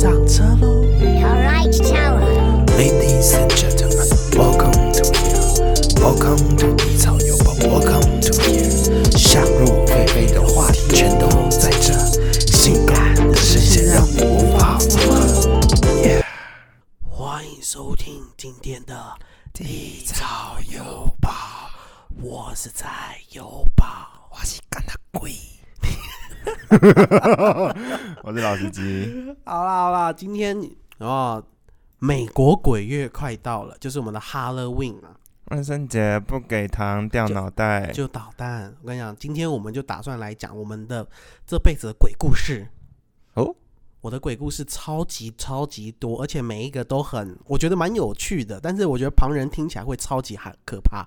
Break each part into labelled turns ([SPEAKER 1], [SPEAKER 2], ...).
[SPEAKER 1] 上车喽
[SPEAKER 2] Alright,
[SPEAKER 1] tower.，Ladies and gentlemen, welcome to here, welcome to 低草油宝，welcome to here。想入非非的话题全都在这，性感的声线让你无法负荷。Yeah 欢迎收听今天的低草油宝，我是在油宝，我是干他鬼。
[SPEAKER 3] 我是老司机，
[SPEAKER 1] 好啦好啦，今天哦，美国鬼月快到了，就是我们的 Halloween 啊，
[SPEAKER 3] 万圣节不给糖掉脑袋，
[SPEAKER 1] 就捣蛋。我跟你讲，今天我们就打算来讲我们的这辈子的鬼故事。
[SPEAKER 3] 哦，
[SPEAKER 1] 我的鬼故事超级超级多，而且每一个都很，我觉得蛮有趣的，但是我觉得旁人听起来会超级害可怕。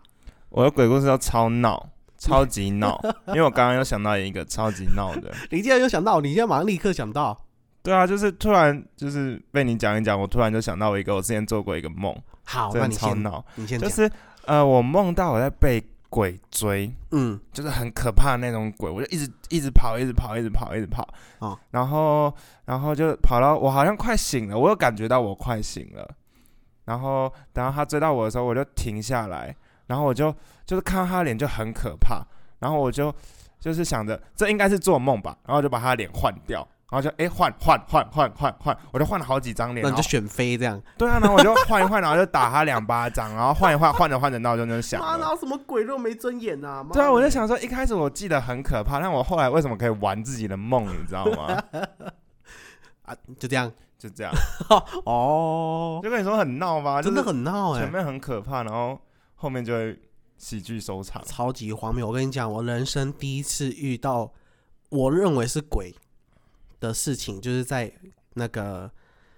[SPEAKER 3] 我的鬼故事都超闹，超级闹，因为我刚刚又想到一个超级闹的，
[SPEAKER 1] 你竟然又想到，你现在马上立刻想到，
[SPEAKER 3] 对啊，就是突然就是被你讲一讲，我突然就想到一个我之前做过一个梦，
[SPEAKER 1] 好，
[SPEAKER 3] 真的
[SPEAKER 1] 那你先，
[SPEAKER 3] 超闹，
[SPEAKER 1] 你先，
[SPEAKER 3] 就是呃，我梦到我在被鬼追，
[SPEAKER 1] 嗯，
[SPEAKER 3] 就是很可怕的那种鬼，我就一直一直跑，一直跑，一直跑，一直跑，
[SPEAKER 1] 哦。
[SPEAKER 3] 然后然后就跑到我好像快醒了，我有感觉到我快醒了，然后等到他追到我的时候，我就停下来，然后我就就是看到他的脸就很可怕，然后我就就是想着这应该是做梦吧，然后就把他的脸换掉。然后就哎换换换换换换，我就换了好几张脸，然后
[SPEAKER 1] 那你就选飞这样。
[SPEAKER 3] 对啊，然后我就换一换，然后就打他两巴掌，然后换一换，换着换着闹钟就响
[SPEAKER 1] 妈，
[SPEAKER 3] 了。
[SPEAKER 1] 哪有什么鬼肉没尊严啊？妈
[SPEAKER 3] 对啊，我
[SPEAKER 1] 的
[SPEAKER 3] 就想说，一开始我记得很可怕，但我后来为什么可以玩自己的梦，你知道吗？
[SPEAKER 1] 啊，就这样
[SPEAKER 3] 就这样，
[SPEAKER 1] 哦，
[SPEAKER 3] 就跟你说很闹吧，
[SPEAKER 1] 真的很闹哎、
[SPEAKER 3] 前面很可怕，然后后面就会喜剧收场。
[SPEAKER 1] 超级荒谬。我跟你讲，我人生第一次遇到我认为是鬼的事情，就是在那个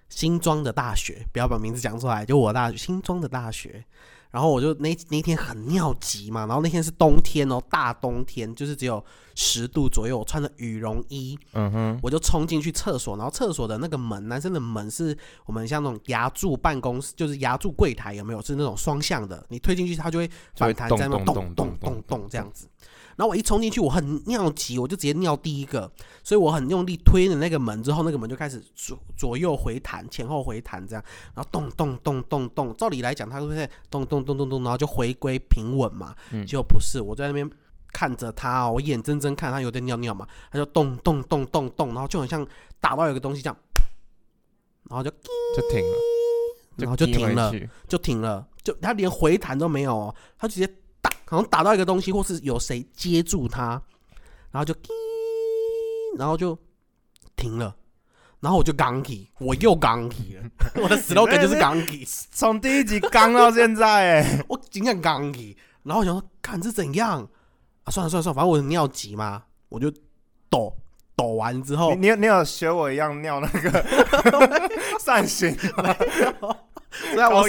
[SPEAKER 1] 新庄的大学，不要把名字讲出来，就我大学新庄的大学。然后我就那那天很尿急嘛，然后那天是冬天哦，大冬天，就是只有十度左右，我穿着羽绒衣，
[SPEAKER 3] 嗯哼，
[SPEAKER 1] 我就冲进去厕所，然后厕所的那个门，男生的门是我们像那种牙柱办公室，就是牙柱柜台有没有？是那种双向的，你推进去它就会反弹，在那
[SPEAKER 3] 动动
[SPEAKER 1] 咚咚
[SPEAKER 3] 动
[SPEAKER 1] 咚
[SPEAKER 3] 动
[SPEAKER 1] 咚这样子。然后我一冲进去，我很尿急，我就直接尿第一个，所以我很用力推了那个门之后，那个门就开始左左右回弹、前后回弹这样，然后咚咚咚咚咚。照理来讲，它会在咚咚咚咚咚，然后就回归平稳嘛。
[SPEAKER 3] 嗯
[SPEAKER 1] 结果不是，我在那边看着他哦，我眼睁睁看他有在尿尿嘛，他就咚咚咚咚咚，然后就很像打到有个东西这样，然后就
[SPEAKER 3] 就停了，
[SPEAKER 1] 然后就停了就停了，就他连回弹都没有哦，他直接打，好像打到一个东西，或是有谁接住它，然后就滴，然后就停了。然后我就刚起，我又刚起了，我的 slogan 就是刚起，
[SPEAKER 3] 从第一集刚到现在，哎，
[SPEAKER 1] 我尽量刚起。然后我想说，看这怎样啊？算了算了算了，反正我尿急嘛，我就抖抖完之后
[SPEAKER 3] 你，你有学我一样尿那个 扇形
[SPEAKER 1] 虽然我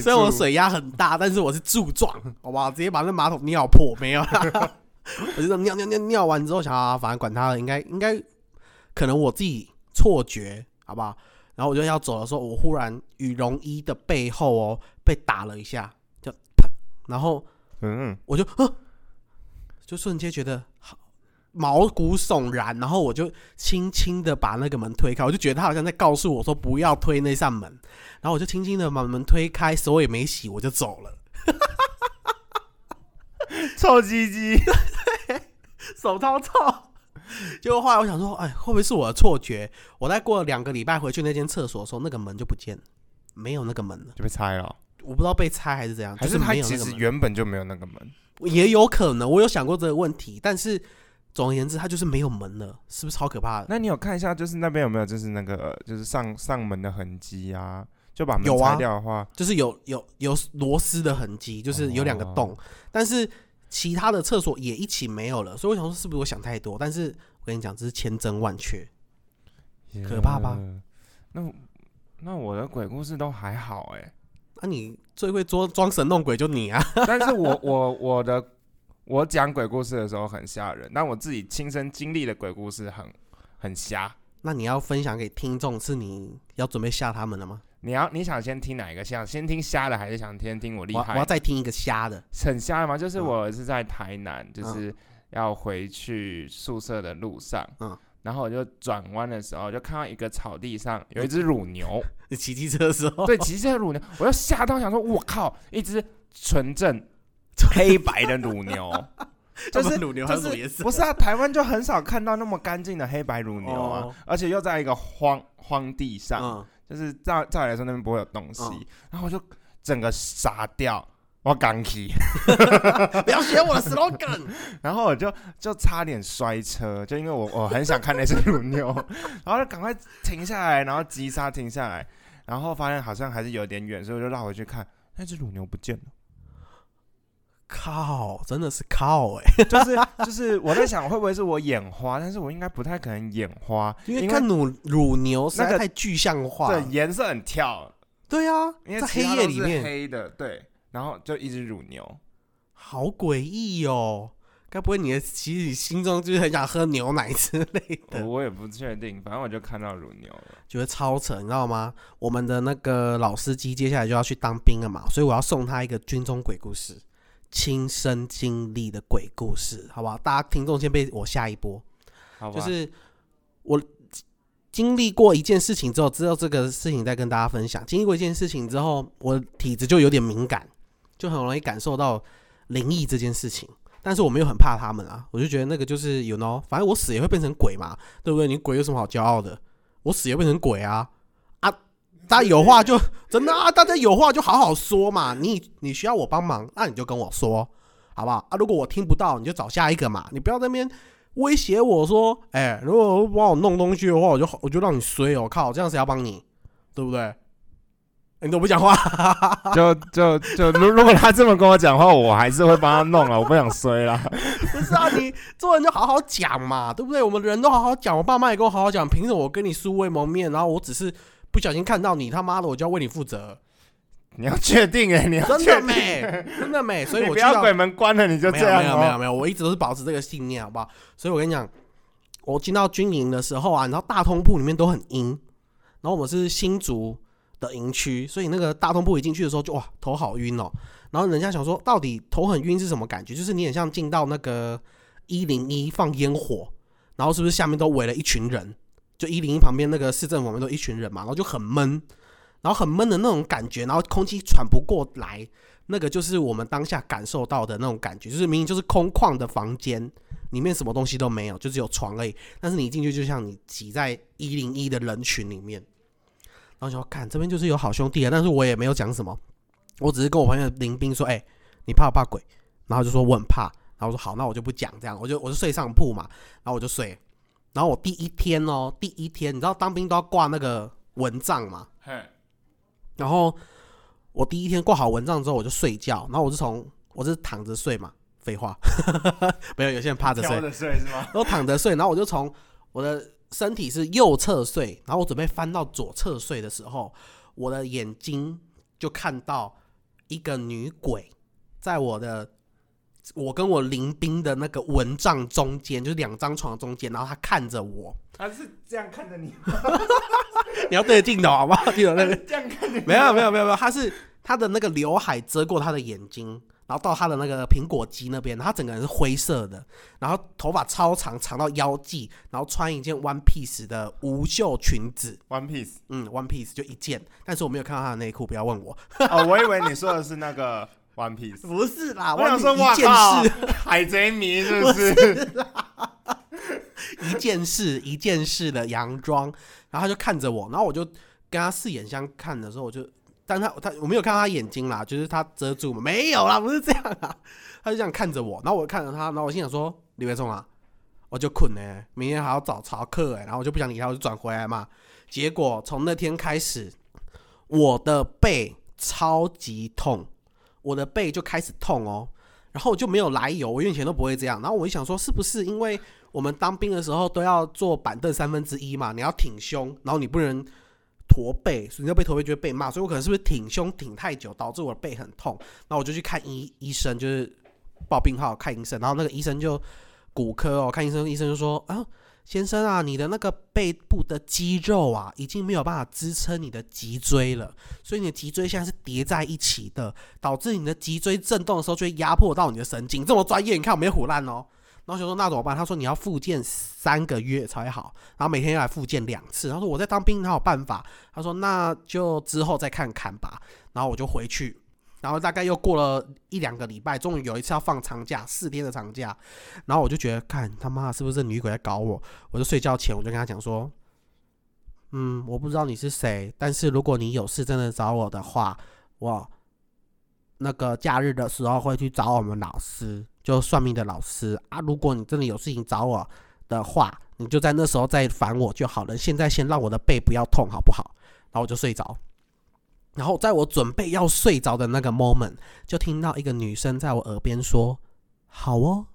[SPEAKER 1] 虽然我水压很大，但是我是柱状，好不好？直接把那马桶尿破，没有啦。我就尿尿尿尿完之后，想啊，反正管他了，应该应该可能我自己错觉，好不好？然后我就要走的时候，我忽然羽绒衣的背后哦被打了一下，就啪，然后
[SPEAKER 3] 嗯，
[SPEAKER 1] 我就啊，就瞬间觉得好毛骨悚然，然后我就轻轻的把那个门推开，我就觉得他好像在告诉我说不要推那扇门，然后我就轻轻的把门推开，手也没洗，我就走了，
[SPEAKER 3] 臭鸡鸡，
[SPEAKER 1] 手超臭。结果后来我想说，哎，会不会是我的错觉？我在过了两个礼拜回去那间厕所的时候，那个门就不见了，没有那个门了。
[SPEAKER 3] 就被拆了，
[SPEAKER 1] 我不知道被拆还是怎样，
[SPEAKER 3] 还
[SPEAKER 1] 就是
[SPEAKER 3] 他其实
[SPEAKER 1] 没有那个门。
[SPEAKER 3] 原本就没有那个门？
[SPEAKER 1] 也有可能，我有想过这个问题，但是总而言之，它就是没有门了，是不是超可怕的？
[SPEAKER 3] 那你有看一下，就是那边有没有就是那个就是上上门的痕迹啊？就把门拆掉的话，
[SPEAKER 1] 就是有有有螺丝的痕迹，就是有两个洞，
[SPEAKER 3] 哦
[SPEAKER 1] 但是其他的厕所也一起没有了，所以我想说是不是我想太多？但是我跟你讲，这是千真万确。可怕吧？
[SPEAKER 3] 那那我的鬼故事都还好哎、
[SPEAKER 1] 那、你最会装装神弄鬼就你啊！
[SPEAKER 3] 但是我我我的我讲鬼故事的时候很吓人，但我自己亲身经历的鬼故事很很瞎。
[SPEAKER 1] 那你要分享给听众，是你要准备吓他们了吗？
[SPEAKER 3] 你要你想先听哪一个像？先听瞎的，还是想先听我厉
[SPEAKER 1] 我我要？再听一个瞎的。
[SPEAKER 3] 很瞎的吗？就是
[SPEAKER 1] 嗯
[SPEAKER 3] 我是在台南，就是要回去宿舍的路上，
[SPEAKER 1] 嗯
[SPEAKER 3] 然后我就转弯的时候，就看到一个草地上有一只乳牛，
[SPEAKER 1] 你骑机车的时候，
[SPEAKER 3] 对，骑这乳牛，我就吓到想说，我靠，一只纯正黑白的乳牛，就是
[SPEAKER 1] 乳牛还是？
[SPEAKER 3] 不是啊，台湾就很少看到那么干净的黑白乳牛啊，
[SPEAKER 1] 哦。
[SPEAKER 3] 而且又在一个荒荒地上，
[SPEAKER 1] 嗯，
[SPEAKER 3] 就是照照理来说那边不会有东西，
[SPEAKER 1] 嗯。
[SPEAKER 3] 然后我就整个傻掉，我刚起，
[SPEAKER 1] 不要学我的 slogan。
[SPEAKER 3] 然后我就就差点摔车，就因为我我很想看那只乳牛，然后就赶快停下来，然后急刹停下来，然后发现好像还是有点远，所以我就绕回去看，那只乳牛不见了。
[SPEAKER 1] 靠，真的是靠哎、
[SPEAKER 3] 就是就是我在想会不会是我眼花，但是我应该不太可能眼花，
[SPEAKER 1] 因为
[SPEAKER 3] 因
[SPEAKER 1] 看乳乳牛实
[SPEAKER 3] 那个
[SPEAKER 1] 在太具象化。
[SPEAKER 3] 对颜色很跳，
[SPEAKER 1] 对啊，
[SPEAKER 3] 因为
[SPEAKER 1] 在黑夜里面，
[SPEAKER 3] 黑的，对，然后就一只乳牛，
[SPEAKER 1] 好诡异哦。该不会你的其实你心中就是很想喝牛奶之类的？
[SPEAKER 3] 我我也不确定，反正我就看到乳牛了。
[SPEAKER 1] 觉得超扯，你知道吗？我们的那个老司机接下来就要去当兵了嘛，所以我要送他一个军中鬼故事，亲身经历的鬼故事，好不好？大家听众先被我吓一波，就是我经历过一件事情之后，知道这个事情再跟大家分享。经历过一件事情之后，我体质就有点敏感，就很容易感受到灵异这件事情。但是我没有很怕他们啊，我就觉得那个就是 you know，反正我死也会变成鬼嘛，对不对？你鬼有什么好骄傲的？我死也变成鬼啊啊！大家有话就真的啊，大家有话就好好说嘛。你你需要我帮忙，那你就跟我说，好不好啊？如果我听不到，你就找下一个嘛，你不要在那边威胁我说，哎、如果帮我弄东西的话，我就我就让你衰哦，靠，这样谁要帮你，对不对？你都不讲话，
[SPEAKER 3] 就就就如如果他这么跟我讲话，我还是会帮他弄了，我不想衰了。
[SPEAKER 1] 不是啊？你做人就好好讲嘛，对不对？我们人都好好讲，我爸妈也跟我好好讲，凭什么我跟你素未谋面，然后我只是不小心看到你，他妈的我就要为你负责？
[SPEAKER 3] 你要确定哎，你要
[SPEAKER 1] 真
[SPEAKER 3] 确定，
[SPEAKER 1] 的没，真的没，所以我就要
[SPEAKER 3] 不要鬼门关了，你就这样哦。
[SPEAKER 1] 没有没有没有，我一直都是保持这个信念，好不好？所以我跟你讲，我进到军营的时候啊，你知道大通铺里面都很阴，然后我们是新竹的营区，所以那个大通铺一进去的时候就哇头好晕哦，然后人家想说到底头很晕是什么感觉？就是你很像进到那个一零一放烟火，然后是不是下面都围了一群人？就一零一旁边那个市政府旁边都一群人嘛，然后就很闷，然后很闷的那种感觉，然后空气喘不过来，那个就是我们当下感受到的那种感觉，就是明明就是空旷的房间，里面什么东西都没有，就只有床而已。但是你进去，就像你挤在一零一的人群里面，然后就说看这边就是有好兄弟啊，但是我也没有讲什么，我只是跟我朋友林兵说，哎、你怕不怕鬼？然后就说我很怕，然后我说好，那我就不讲，这样我就我就睡上铺嘛，然后我就睡。然后我第一天哦，第一天你知道当兵都要挂那个蚊帐嘛，
[SPEAKER 3] 嘿。
[SPEAKER 1] 然后我第一天挂好蚊帐之后，我就睡觉，然后我是从我是躺着睡嘛，废话，没有有些人趴着睡。
[SPEAKER 3] 挑，着睡是吗？
[SPEAKER 1] 都躺着睡，然后我就从我的身体是右侧睡，然后我准备翻到左侧睡的时候，我的眼睛就看到一个女鬼在我的我跟我邻兵的那个蚊帐中间，就是两张床中间，然后他看着我，
[SPEAKER 3] 他是这样看着你，
[SPEAKER 1] 你要对着镜头好不好？镜头那边。
[SPEAKER 3] 这样看着你，
[SPEAKER 1] 没有没有没有没有，他是他的那个刘海遮过他的眼睛，然后到他的那个苹果肌那边，他整个人是灰色的，然后头发超长，长到腰际，然后穿一件 one piece 的无袖裙子
[SPEAKER 3] ，One Piece。
[SPEAKER 1] 嗯，one piece 就一件，但是我没有看到他的内裤，不要问我，
[SPEAKER 3] 哦，我以为你说的是那个 One Piece。
[SPEAKER 1] 不是啦，
[SPEAKER 3] 我想说
[SPEAKER 1] 一件
[SPEAKER 3] 靠
[SPEAKER 1] 事，
[SPEAKER 3] 海贼迷是不是？
[SPEAKER 1] 一件事一件事。的洋装，然后他就看着我，然后我就跟他四眼相看的时候，我就，但他他我没有看到他眼睛啦，就是他遮住嘛，没有啦，不是这样。啦，他就这样看着我，然后我看着他，然后我心想说李维忠啊，我就困呢、明天还要早操课哎，然后我就不想理他，我就转回来嘛，结果从那天开始，我的背超级痛，我的背就开始痛哦。然后我就没有来由，我以前都不会这样。然后我就想说，是不是因为我们当兵的时候都要坐板凳三分之一嘛？你要挺胸，然后你不能驼背，所以你要被驼背就会被骂。所以我可能是不是挺胸挺太久，导致我的背很痛？然后我就去看医医生，就是报病号看医生。然后那个医生就骨科哦，看医生，医生就说啊，先生啊，你的那个背部的肌肉啊，已经没有办法支撑你的脊椎了，所以你的脊椎现在是叠在一起的，导致你的脊椎震动的时候就会压迫到你的神经。这么专业，你看我没有唬烂哦。然后就说那怎么办？他说你要复健三个月才好，然后每天要来复健两次。他说我在当兵哪有办法？他说那就之后再看看吧。然后我就回去，然后大概又过了一两个礼拜，终于有一次要放长假，四天的长假。然后我就觉得，看他妈是不是女鬼在搞我？我就睡觉前我就跟他讲说，嗯，我不知道你是谁，但是如果你有事真的找我的话，我那个假日的时候会去找我们老师，就算命的老师啊。如果你真的有事情找我的话，你就在那时候再烦我就好了。现在先让我的背不要痛，好不好？然后我就睡着。然后在我准备要睡着的那个 moment，就听到一个女生在我耳边说：“好哦。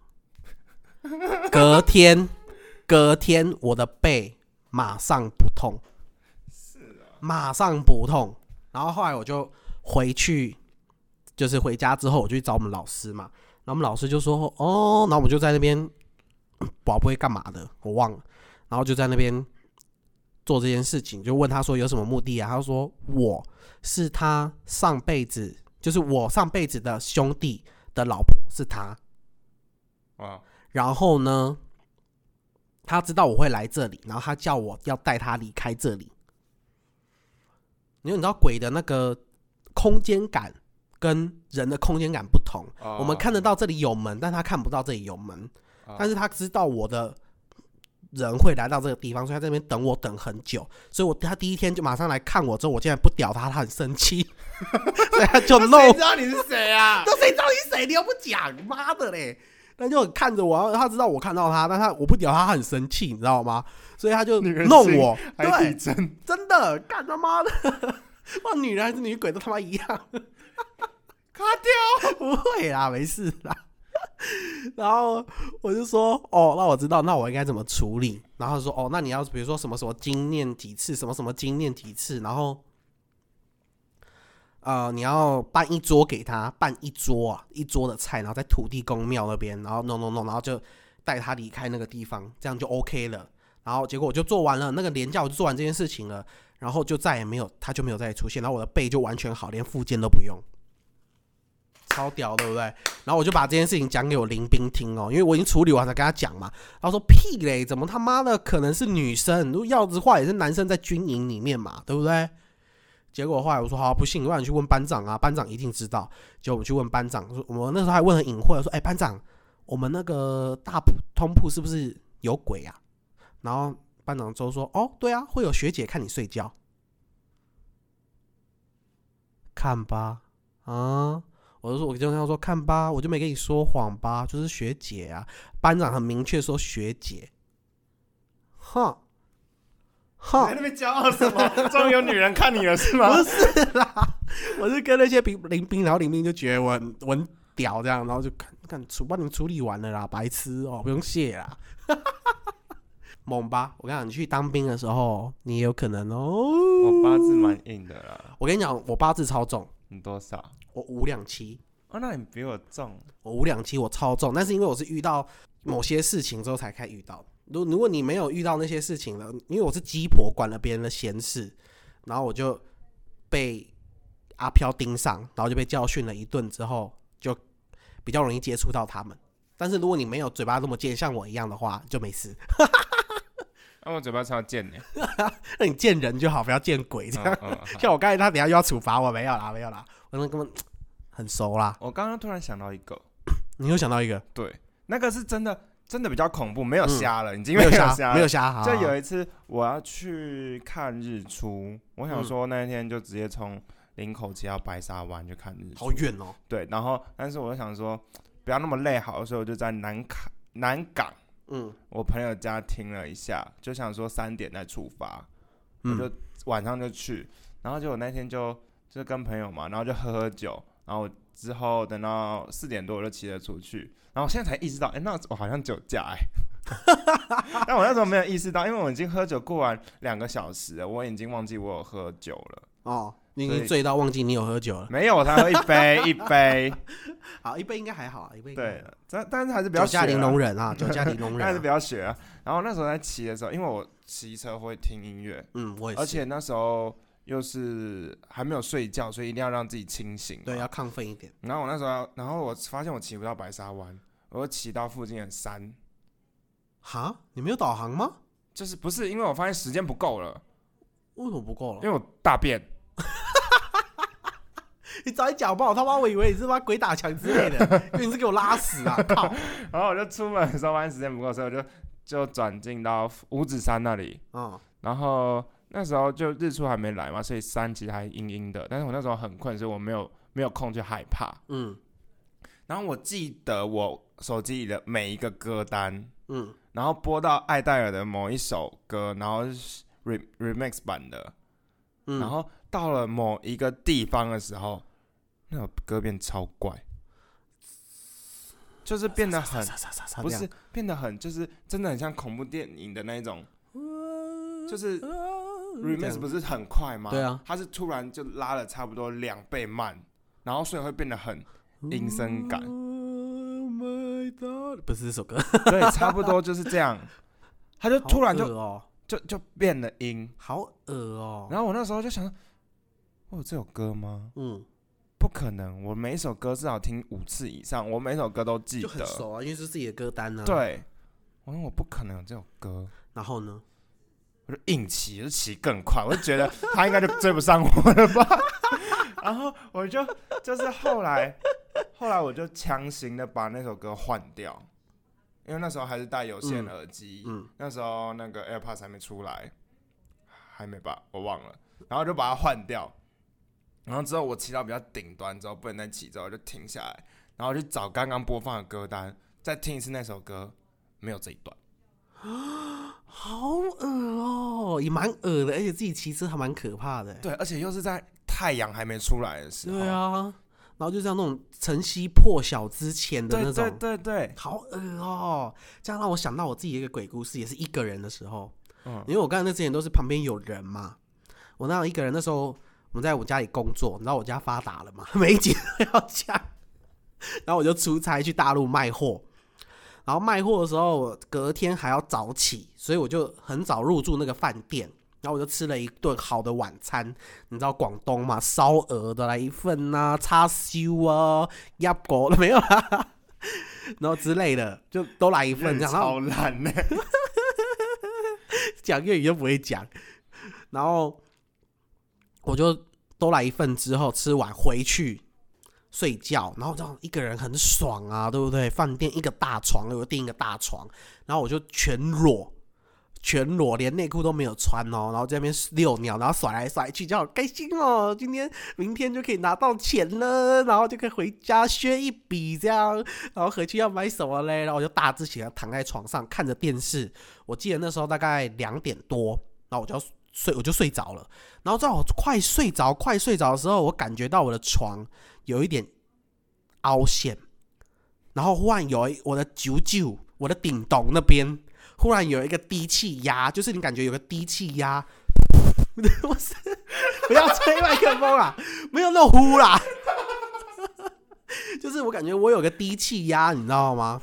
[SPEAKER 1] ”隔天，隔天我的背马上不痛，是啊马上不痛。然后后来我就回去，就是回家之后我就去找我们老师嘛。然后我们老师就说：“哦。”然后我们就在那边，宝贝干嘛的？我忘了。然后就在那边做这件事情，就问他说有什么目的啊？他说我是他上辈子，就是我上辈子的兄弟的老婆是他。
[SPEAKER 3] 啊，
[SPEAKER 1] 然后呢，他知道我会来这里，然后他叫我要带他离开这里。因为你知道鬼的那个空间感跟人的空间感不同，
[SPEAKER 3] 哦
[SPEAKER 1] 我们看得到这里有门，但他看不到这里有门，
[SPEAKER 3] 哦
[SPEAKER 1] 但是他知道我的人会来到这个地方，所以他在那边等我等很久，所以我他第一天就马上来看我之后，我竟然不屌他，他很生气，所以他就弄
[SPEAKER 3] 谁知道你是谁啊？
[SPEAKER 1] 那谁知道你谁？你又不讲，妈的嘞！他就很看着我，他知道我看到他，但他我不屌他，他很生气，你知道吗？所以他就弄我，
[SPEAKER 3] 海
[SPEAKER 1] 对
[SPEAKER 3] 真，
[SPEAKER 1] 真的干他妈的，哇，女人还是女鬼都他妈一样，
[SPEAKER 3] 卡掉。
[SPEAKER 1] 不会啦，没事啦。然后我就说，哦，那我知道，那我应该怎么处理？然后说，哦，那你要比如说什么什么经念几次，什么什么经念几次，然后。呃，你要办一桌给他，办一桌啊，一桌的菜，然后在土地公庙那边，然后弄弄弄，然后就带他离开那个地方，这样就 OK 了。然后结果我就做完了那个年假，我就做完这件事情了，然后就再也没有，他就没有再出现，然后我的背就完全好，连复健都不用，超屌，对不对？然后我就把这件事情讲给我林兵听哦，因为我已经处理完才跟他讲嘛。然后说屁嘞，怎么他妈的可能是女生？如果要的话也是男生在军营里面嘛，对不对？结果后来我说好、不信，我让你去问班长啊，班长一定知道。结果我们去问班长，说我们那时候还问很隐晦，说哎、班长，我们那个大铺通铺是不是有鬼啊？然后班长就说哦，对啊，会有学姐看你睡觉，看吧，啊。我就说，我就跟他说看吧，我就没跟你说谎吧，就是学姐啊。班长很明确说学姐，哼，哼
[SPEAKER 3] 在，那边骄傲什么？终于有女人看你了是吗？
[SPEAKER 1] 不是啦，我是跟那些兵林兵，然后林兵就觉得我很我很屌这样，然后就看看处帮你们处理完了啦，白痴哦、不用谢啦，猛吧！我跟你讲，你去当兵的时候，你也有可能哦、
[SPEAKER 3] 我八字蛮硬的啦，
[SPEAKER 1] 我跟你讲，我八字超重，
[SPEAKER 3] 你多少？
[SPEAKER 1] 我五两七，
[SPEAKER 3] 哦，那你比我重。
[SPEAKER 1] 我五两七我超重，但是因为我是遇到某些事情之后才开始遇到。如如果你没有遇到那些事情了，因为我是鸡婆，管了别人的闲事，然后我就被阿飘盯上，然后就被教训了一顿之后，就比较容易接触到他们。但是如果你没有嘴巴这么贱，像我一样的话，就没事。
[SPEAKER 3] 那、我嘴巴超贱的。
[SPEAKER 1] 那你见人就好，不要见鬼这样。
[SPEAKER 3] 嗯嗯，
[SPEAKER 1] 像我刚才他等下又要处罚我，没有啦，没有啦，我那根本 很熟啦。
[SPEAKER 3] 我刚刚突然想到一个，
[SPEAKER 1] 你又想到一个，
[SPEAKER 3] 对，那个是真的，真的比较恐怖，没有
[SPEAKER 1] 嗯。
[SPEAKER 3] 瞎了，已经
[SPEAKER 1] 没有
[SPEAKER 3] 瞎
[SPEAKER 1] 瞎，没有瞎，好
[SPEAKER 3] 就有一次我要去看日出，我想
[SPEAKER 1] 嗯
[SPEAKER 3] 说那一天就直接从林口骑到白沙湾去看日出。
[SPEAKER 1] 好远哦。
[SPEAKER 3] 对，然后但是我就想说不要那么累好，所以我就在南卡南港
[SPEAKER 1] 嗯。
[SPEAKER 3] 我朋友家听了一下，就想说三点再出发，我
[SPEAKER 1] 嗯
[SPEAKER 3] 就晚上就去，然后结果那天就就跟朋友嘛，然后就喝喝酒，然后之后等到四点多我就骑了出去，然后我现在才意识到，哎、那我好像酒驾哎、但我那时候没有意识到，因为我已经喝酒过完两个小时了，我已经忘记我有喝酒了，
[SPEAKER 1] 哦，你已经醉到忘记你有喝酒了。
[SPEAKER 3] 没有，我才喝一杯一杯，
[SPEAKER 1] 好，一杯应该还好啊，一杯
[SPEAKER 3] 对，但但是还是比较
[SPEAKER 1] 酒驾玲珑人啊，酒驾玲珑
[SPEAKER 3] 但是。比较血啊。然后那时候在骑的时候，因为我骑车会听音乐，
[SPEAKER 1] 嗯，我也是。
[SPEAKER 3] 而且那时候又是还没有睡觉，所以一定要让自己清醒。
[SPEAKER 1] 对要亢奋一点。
[SPEAKER 3] 然后我那时候，然后我发现我骑不到白沙湾，我就骑到附近的山，
[SPEAKER 1] 哈，你没有导航吗？
[SPEAKER 3] 就是不是因为我发现时间不够了，
[SPEAKER 1] 为什么不够了
[SPEAKER 3] 因？为我大便，
[SPEAKER 1] 你早点讲好不好？他妈我以为你是妈鬼打墙之类的，因为你是给我拉屎啊！靠，
[SPEAKER 3] 然后我就出门的时候发现时间不够，所以我就就转进到五指山那里，
[SPEAKER 1] 嗯
[SPEAKER 3] 然后那时候就日出还没来嘛，所以山其实还阴阴的，但是我那时候很困，所以我没有没有空去害怕。
[SPEAKER 1] 嗯。
[SPEAKER 3] 然后我记得我手机里的每一个歌单，
[SPEAKER 1] 嗯，
[SPEAKER 3] 然后播到艾戴尔的某一首歌，然后是 re remix 版的，
[SPEAKER 1] 嗯。
[SPEAKER 3] 然后到了某一个地方的时候，那首歌变超怪，就是变得很不是变得很就是真的很像恐怖电影的那种，就是 remix 不
[SPEAKER 1] 是
[SPEAKER 3] 是很快吗？
[SPEAKER 1] 对啊，
[SPEAKER 3] 它是突然就拉了差不多两倍慢，然后所以会变得很阴森感
[SPEAKER 1] ，Oh my God，不是这首歌，
[SPEAKER 3] 对，差不多就是这样，他就突然就就就变了音，
[SPEAKER 1] 好恶哦。
[SPEAKER 3] 然后我那时候就想，我有这首歌吗？
[SPEAKER 1] 嗯，
[SPEAKER 3] 不可能，我每一首歌至少听五次以上，我每首歌都记
[SPEAKER 1] 就很
[SPEAKER 3] 得。
[SPEAKER 1] 熟啊，因为是自己的歌单呢。，
[SPEAKER 3] 对，我说我不可能有这首歌，
[SPEAKER 1] 然后呢？
[SPEAKER 3] 我就硬骑，就骑更快，我就觉得他应该就追不上我了吧。然后我就就是后来，后来我就强行的把那首歌换掉，因为那时候还是戴有线耳机，
[SPEAKER 1] 嗯
[SPEAKER 3] 那时候那个 AirPods 还没出来，还没吧，我忘了，然后就把它换掉。然后之后我骑到比较顶端之后，不能再骑之后，就停下来，然后去找刚刚播放的歌单，再听一次那首歌，没有这一段。
[SPEAKER 1] 好恶哦，也蛮恶的，而且自己骑车还蛮可怕的。
[SPEAKER 3] 对，而且又是在太阳还没出来的时候。
[SPEAKER 1] 对啊，然后就像那种晨曦破晓之前的那种，
[SPEAKER 3] 对对对，
[SPEAKER 1] 好恶哦。这样让我想到我自己一个鬼故事，也是一个人的时候，
[SPEAKER 3] 嗯
[SPEAKER 1] 因为我刚才那之前都是旁边有人嘛，我那样一个人那时候我们在我家里工作，你知道我家发达了嘛，每一集都要讲，然后我就出差去大陆卖货。然后卖货的时候，我隔天还要早起，所以我就很早入住那个饭店，然后我就吃了一顿好的晚餐。你知道广东嘛，烧鹅的来一份呐、叉烧啊、鸭骨 没有啦，然后之类的，就都来一份这样。然后
[SPEAKER 3] 超烂呢。
[SPEAKER 1] 讲粤语就不会讲，然后我就都来一份之后吃完回去睡觉，然后这样一个人很爽啊，对不对？饭店一个大床，我订一个大床，然后我就全裸。全裸，连内裤都没有穿哦，然后在那边遛鸟，然后甩来甩去，就好开心哦！今天、明天就可以拿到钱了，然后就可以回家削一笔这样，然后回去要买什么嘞？然后我就大字起来躺在床上看着电视，我记得那时候大概两点多，然后我就睡，我就睡着了。然后在我快睡着、快睡着的时候，我感觉到我的床有一点凹陷，然后忽然有一我的九九，我的顶洞那边忽然有一个低气压，就是你感觉有个低气压。我是不要吹麦克风啦，没有那种呼啦，就是我感觉我有个低气压，你知道吗？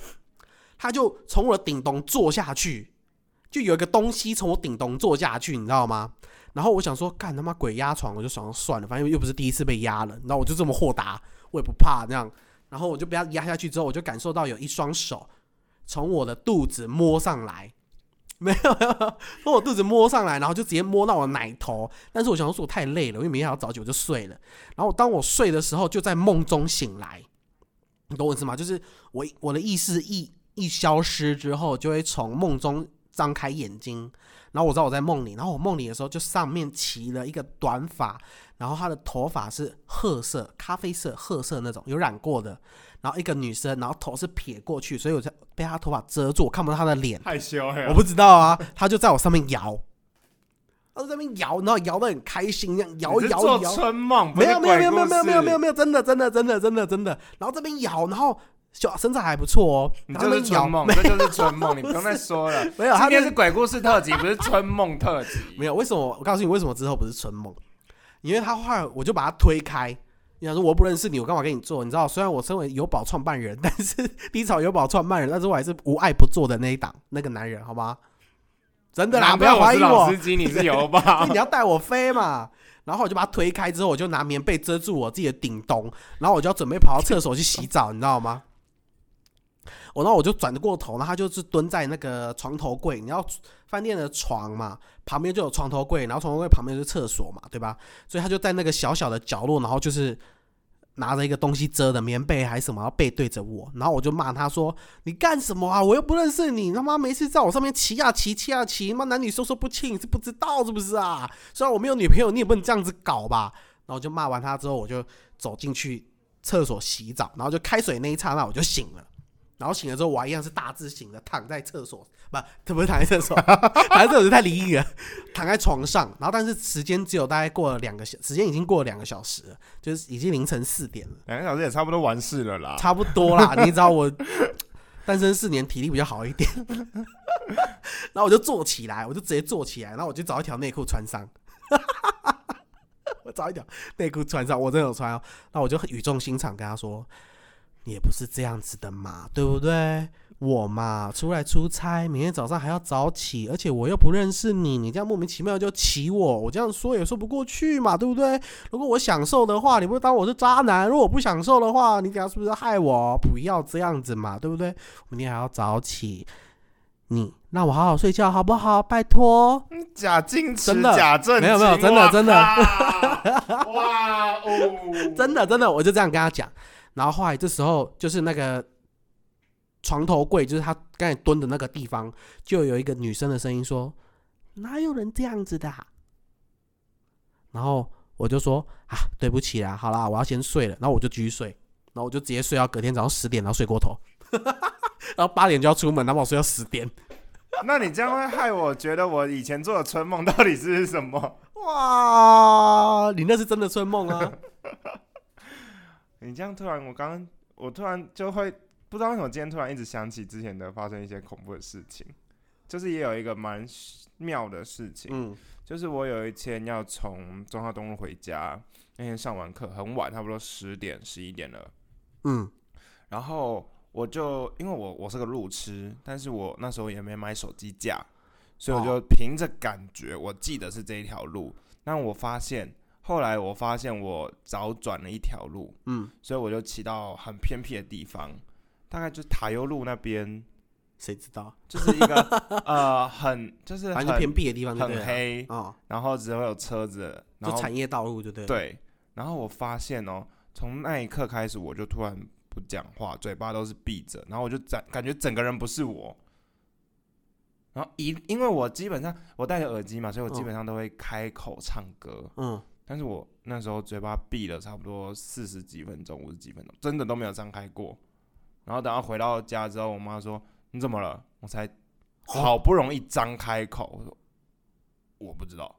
[SPEAKER 1] 他就从我的顶洞坐下去，就有一个东西从我顶洞坐下去，你知道吗？然后我想说，干他妈鬼压床，我就想算了，反正又不是第一次被压了，然后我就这么豁达，我也不怕这样。然后我就被他压下去之后，我就感受到有一双手从我的肚子摸上来，没有，从我肚子摸上来，然后就直接摸到我奶头。但是我想说，我太累了，因为明天要早起，我就睡了。然后当我睡的时候，就在梦中醒来，你懂我意思吗？就是我我的意识一一消失之后，就会从梦中张开眼睛，然后我知道我在梦里，然后我梦里的时候，就上面骑了一个短发，然后她的头发是褐色、咖啡色、褐色那种，有染过的。然后一个女生，然后头是撇过去，所以我才被她头发遮住，我看不到她的脸。
[SPEAKER 3] 害羞呀
[SPEAKER 1] 我不知道啊，她就在我上面摇，她就在那边摇，然后摇的很开心，这样摇摇摇。
[SPEAKER 3] 春梦，
[SPEAKER 1] 没有没有没有没有没有没有没有，真的真的真的真的真的。然后这边摇，然后小身材还不错哦，
[SPEAKER 3] 你就是春梦，这就是春梦，你不用再说了。
[SPEAKER 1] 没有，他那
[SPEAKER 3] 今天是鬼故事特辑，不是春梦特辑。
[SPEAKER 1] 没有，为什么？我告诉你，为什么之后不是春梦？因为他后来我就把他推开。你想说我不认识你，我干嘛跟你做？你知道，虽然我身为友宝创办人，但是低潮友宝创办人，但 是我还是无爱不做的那一档那个男人，好吗？真的啦，不要怀疑我
[SPEAKER 3] 老司，机，你是油吧
[SPEAKER 1] 因为？你要带我飞嘛。然后我就把他推开之后，我就拿棉被遮住我自己的顶咚，然后我就要准备跑到厕所去洗澡，你知道吗？我然后我就转过头，然后他就是蹲在那个床头柜，你要饭店的床嘛，旁边就有床头柜，然后床头柜旁边就是厕所嘛，对吧？所以他就在那个小小的角落，然后就是拿着一个东西遮的棉被还是什么，然后背对着我，然后我就骂他说：“你干什么啊？我又不认识你，他妈没事在我上面骑呀骑，骑呀骑，妈男女授受不亲，你是不知道是不是啊？虽然我没有女朋友，你也不能这样子搞吧？”然后我就骂完他之后，我就走进去厕所洗澡，然后就开水那一刹那我就醒了。然后醒了之后，我还一样是大字型的，躺在厕所，不，不是躺在厕所，躺在厕所太离异了，躺在床上。然后，但是时间只有大概过了两个小，时间已经过了两个小时了，就是已经凌晨四点了，
[SPEAKER 3] 两个小时也差不多完事了啦。
[SPEAKER 1] 差不多啦。你知道我单身四年，体力比较好一点，然后我就坐起来，我就直接坐起来，然后我就找一条内裤穿上，我找一条内裤穿上，我真的有穿哦。那我就语重心长跟他说。也不是这样子的嘛，对不对？我嘛，出来出差，明天早上还要早起，而且我又不认识你，你这样莫名其妙就骑我，我这样说也说不过去嘛，对不对？如果我享受的话，你不会当我是渣男；如果我不享受的话，你等下是不是害我？不要这样子嘛，对不对？明天还要早起，你让我好好睡觉好不好？拜托。
[SPEAKER 3] 假矜持，
[SPEAKER 1] 真的
[SPEAKER 3] 假正经，
[SPEAKER 1] 没有没有真的真的
[SPEAKER 3] 哇哦，
[SPEAKER 1] 真的真的，我就这样跟他讲。然后后来这时候就是那个床头柜，就是他刚才蹲的那个地方，就有一个女生的声音说：“哪有人这样子的？”然后我就说：“啊，对不起啦，好啦，我要先睡了。”然后我就继续睡，然后我就直接睡到隔天早上十点，然后睡过头，然后八点就要出门，然后我睡到十点。
[SPEAKER 3] 那你这样会害我觉得我以前做的春梦到底是什么？
[SPEAKER 1] 哇，你那是真的春梦啊！
[SPEAKER 3] 你这样突然，我刚刚我突然就会不知道为什么今天突然一直想起之前的发生一些恐怖的事情，就是也有一个蛮妙的事情，
[SPEAKER 1] 嗯
[SPEAKER 3] 就是我有一天要从中华东路回家，那天上完课很晚，差不多十点十一点了，
[SPEAKER 1] 嗯
[SPEAKER 3] 然后我就因为我我是个路痴，但是我那时候也没买手机架，所以我就凭着感觉，我记得是这一条路，但我发现。后来我发现我早转了一条路，
[SPEAKER 1] 嗯，
[SPEAKER 3] 所以我就骑到很偏僻的地方，大概就是塔悠路那边，
[SPEAKER 1] 谁知道？
[SPEAKER 3] 就是一个呃很就是
[SPEAKER 1] 反正就偏僻的地方就对了，
[SPEAKER 3] 很黑，
[SPEAKER 1] 哦，
[SPEAKER 3] 然后只会有车子，然后
[SPEAKER 1] 就产业道路就对了。
[SPEAKER 3] 对，然后我发现哦，从那一刻开始，我就突然不讲话，嘴巴都是闭着，然后我就感感觉整个人不是我。然后一因为我基本上我戴着耳机嘛，所以我基本上都会开口唱歌，
[SPEAKER 1] 嗯，
[SPEAKER 3] 但是我那时候嘴巴闭了差不多四十几分钟、五十几分钟，真的都没有张开过。然后等到回到家之后，我妈说：“你怎么了？”我才好不容易张开口，我说：“我不知道。”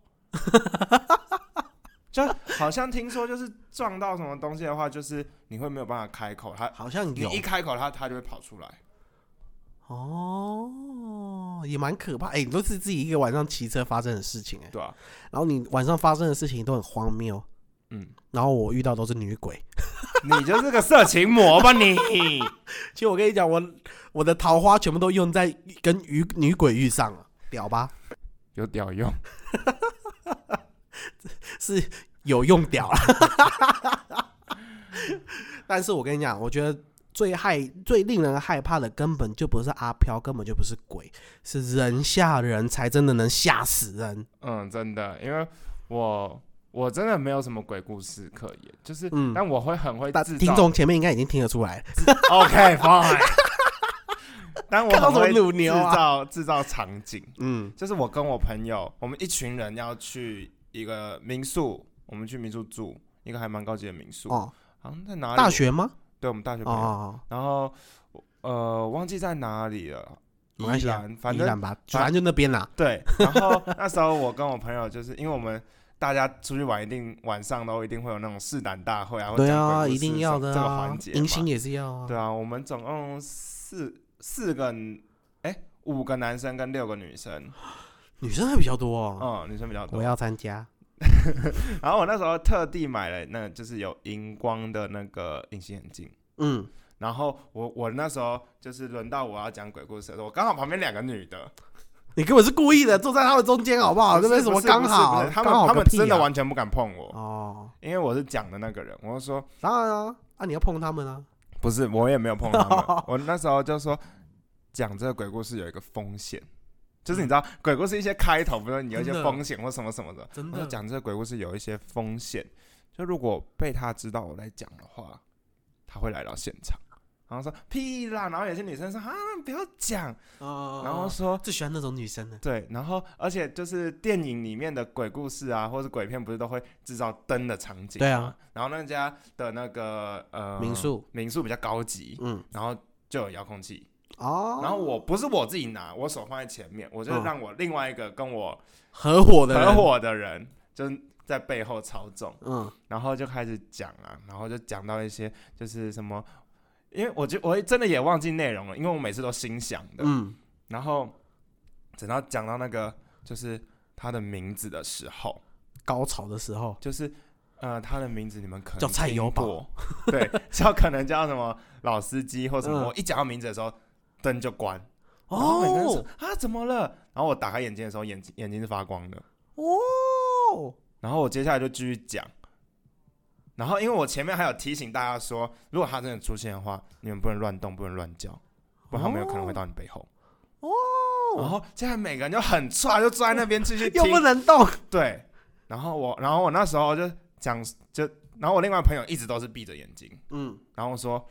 [SPEAKER 3] 就好像听说，就是撞到什么东西的话，就是你会没有办法开口，它
[SPEAKER 1] 好像有
[SPEAKER 3] 你一开口，它它就会跑出来。
[SPEAKER 1] 哦，也蛮可怕。哎、你都是自己一个晚上骑车发生的事情哎、
[SPEAKER 3] 对啊，
[SPEAKER 1] 然后你晚上发生的事情都很荒谬，
[SPEAKER 3] 嗯，
[SPEAKER 1] 然后我遇到都是女鬼。
[SPEAKER 3] 你就是个色情魔吧你？
[SPEAKER 1] 其实我跟你讲，我我的桃花全部都用在跟女女鬼遇上了，屌吧？
[SPEAKER 3] 有屌用？
[SPEAKER 1] 是有用屌啦。但是我跟你讲，我觉得最害、最令人害怕的根本就不是阿飘，根本就不是鬼，是人吓人才真的能吓死人。
[SPEAKER 3] 嗯，真的，因为我我真的没有什么鬼故事可言，就是，
[SPEAKER 1] 嗯
[SPEAKER 3] 但我会很会
[SPEAKER 1] 但
[SPEAKER 3] 制造。
[SPEAKER 1] 听众前面应该已经听得出来
[SPEAKER 3] ，OK fine，但我很会制造制造场景，
[SPEAKER 1] 嗯
[SPEAKER 3] 就是我跟我朋友，我们一群人要去一个民宿，我们去民宿住一个还蛮高级的民宿，
[SPEAKER 1] 哦，
[SPEAKER 3] 好像在哪里？
[SPEAKER 1] 大学吗？
[SPEAKER 3] 对，我们大学
[SPEAKER 1] 哦
[SPEAKER 3] 朋友，
[SPEAKER 1] 哦，
[SPEAKER 3] 然后呃忘记在哪里了，
[SPEAKER 1] 没关系啊
[SPEAKER 3] 宜兰，反正
[SPEAKER 1] 宜兰吧，反正就那边啦。
[SPEAKER 3] 对，然后那时候我跟我朋友就是因为我们。大家出去玩，一定晚上都一定会有那种试胆大会啊，或
[SPEAKER 1] 对啊，一定
[SPEAKER 3] 事什么这个
[SPEAKER 1] 要的啊
[SPEAKER 3] 环节，嘛。
[SPEAKER 1] 迎新也是要啊。
[SPEAKER 3] 对啊，我们总共四四个，哎、五个男生跟六个女生，
[SPEAKER 1] 女生还比较多哦。
[SPEAKER 3] 嗯，女生比较多。
[SPEAKER 1] 我要参加。
[SPEAKER 3] 然后我那时候特地买了那就是有荧光的那个隐形眼镜。
[SPEAKER 1] 嗯，
[SPEAKER 3] 然后我我那时候就是轮到我要讲鬼故事的时候，我刚好旁边两个女的，
[SPEAKER 1] 你根本是故意的，坐在他们中间好不好？这边什么刚好？
[SPEAKER 3] 他
[SPEAKER 1] 刚
[SPEAKER 3] 们他们真的完全不敢碰我，
[SPEAKER 1] 哦，
[SPEAKER 3] 因为我是讲的那个人。我就说
[SPEAKER 1] 当然啊，啊你要碰他们啊。
[SPEAKER 3] 不是，我也没有碰他们。我那时候就说，讲这个鬼故事有一个风险，就是你知道，鬼故事一些开头，比如说你有一些风险或什么什么的。
[SPEAKER 1] 真的
[SPEAKER 3] 讲这个鬼故事有一些风险，就如果被他知道我在讲的话，他会来到现场，然后说屁啦，然后有些女生说啊不要讲，
[SPEAKER 1] 哦
[SPEAKER 3] 然后说
[SPEAKER 1] 最喜欢那种女生的，
[SPEAKER 3] 对，然后而且就是电影里面的鬼故事啊，或是鬼片，不是都会制造灯的场景？
[SPEAKER 1] 对啊。
[SPEAKER 3] 然后那家的那个呃
[SPEAKER 1] 民宿
[SPEAKER 3] 民宿比较高级，
[SPEAKER 1] 嗯，
[SPEAKER 3] 然后就有遥控器。
[SPEAKER 1] 哦，
[SPEAKER 3] 然后我不是我自己拿，我手放在前面，我就让我另外一个跟我
[SPEAKER 1] 合伙的
[SPEAKER 3] 合，伙的人，就是在背后操纵，
[SPEAKER 1] 嗯。
[SPEAKER 3] 然后就开始讲啊，然后就讲到一些就是什么。因为我就我真的也忘记内容了，因为我每次都心想的，
[SPEAKER 1] 嗯，
[SPEAKER 3] 然后等到讲到那个就是他的名字的时候，
[SPEAKER 1] 高潮的时候，
[SPEAKER 3] 就是呃他的名字你们可能
[SPEAKER 1] 叫蔡友宝，
[SPEAKER 3] 对，叫可能叫什么老司机或什么。
[SPEAKER 1] 嗯。
[SPEAKER 3] 我一讲到名字的时候，灯就关，然后每个人说
[SPEAKER 1] 哦。
[SPEAKER 3] 啊怎么了？然后我打开眼睛的时候，眼睛眼睛是发光的。
[SPEAKER 1] 哦，然
[SPEAKER 3] 然后我接下来就继续讲，然后因为我前面还有提醒大家说，如果他真的出现的话，你们不能乱动，不能乱叫，不然他们有可能会到你背后。
[SPEAKER 1] 哦，
[SPEAKER 3] 然后现在每个人就很踹，就坐在那边继续 听。
[SPEAKER 1] 又不，能动，
[SPEAKER 3] 对。然后我，然后我那时候就讲，就然后我另外朋友一直都是闭着眼睛，
[SPEAKER 1] 嗯，
[SPEAKER 3] 然后说，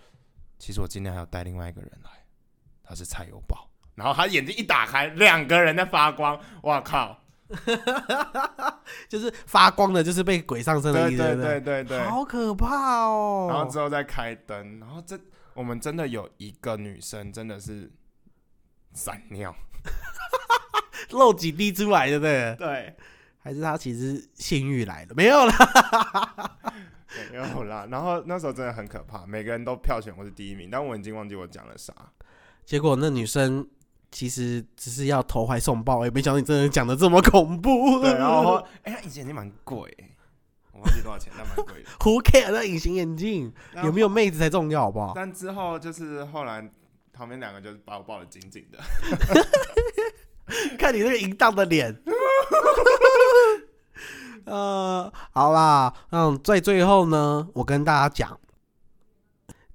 [SPEAKER 3] 其实我今天还要带另外一个人来，他是蔡友宝。然后他眼睛一打开，两个人在发光，哇靠！
[SPEAKER 1] 就是发光的，就是被鬼上身的意思，
[SPEAKER 3] 对对
[SPEAKER 1] 不
[SPEAKER 3] 对对对。
[SPEAKER 1] 好可怕哦。
[SPEAKER 3] 然后之后再开灯，然后这我们真的有一个女生真的是闪尿，
[SPEAKER 1] 漏几滴出来，对不对？
[SPEAKER 3] 对，
[SPEAKER 1] 还是她其实性欲来了？没有啦。
[SPEAKER 3] 没有啦。然后那时候真的很可怕，每个人都票选我是第一名，但我已经忘记我讲了啥。
[SPEAKER 1] 结果那女生其实只是要投怀送抱，也没想到你真的讲的这么恐怖。
[SPEAKER 3] 对，然后哎，他以前也蛮贵，我忘记多少钱，但蛮贵的。
[SPEAKER 1] Who care 那隐形眼镜有没有妹子才重要，好不好？
[SPEAKER 3] 但之后就是后来旁边两个就是把我抱得紧紧的，
[SPEAKER 1] 看你那个淫荡的脸。呃，好啦，嗯，在最后呢，我跟大家讲，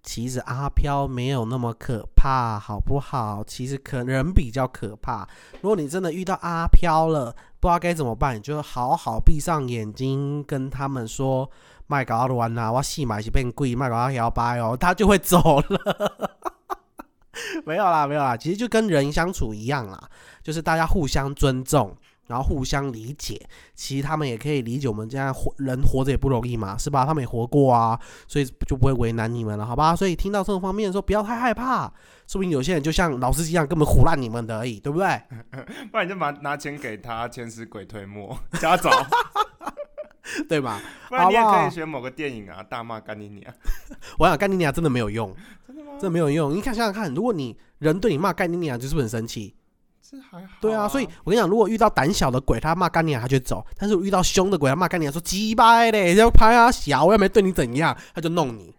[SPEAKER 1] 其实阿飘没有那么可怕，好不好？其实可人比较可怕。如果你真的遇到阿飘了，不知道该怎么办，你就好好闭上眼睛，跟他们说：“麦搞阿乱啊，我戏买是变贵，卖搞阿摇摆哦。”他就会走了。没有啦，没有啦，其实就跟人相处一样啦，就是大家互相尊重，然后互相理解。其实他们也可以理解我们这样活人活着也不容易嘛，是吧？他们也活过啊，所以就不会为难你们了，好吧？所以听到这种方面的时候，不要太害怕，说不定有些人就像老司机一样，根本唬烂你们的而已，对不对？
[SPEAKER 3] 不然你就把拿钱给他，钱使鬼推磨，叫他走。
[SPEAKER 1] 对吧？
[SPEAKER 3] 不然你也可以选某个电影啊，大骂干你娘。
[SPEAKER 1] 我想干你娘真的没有用，真的吗？真的没有用。你看想想看，如果你人对你骂干你娘，就是不是很生气？
[SPEAKER 3] 这还好、
[SPEAKER 1] 对啊，所以我跟你讲，如果遇到胆小的鬼，他骂干你娘，他就走；但是遇到凶的鬼，他骂干你娘，说鸡掰嘞，要拍啊小，我又没对你怎样，他就弄你。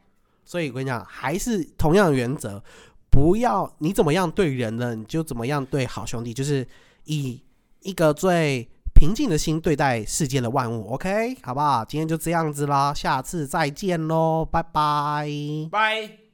[SPEAKER 1] 所以我跟你讲，还是同样的原则，不要你怎么样对人呢，你就怎么样对好兄弟，就是以一个最平静的心对待世间的万物。OK，好不好？今天就这样子啦，下次再见喽，拜拜。
[SPEAKER 3] 拜。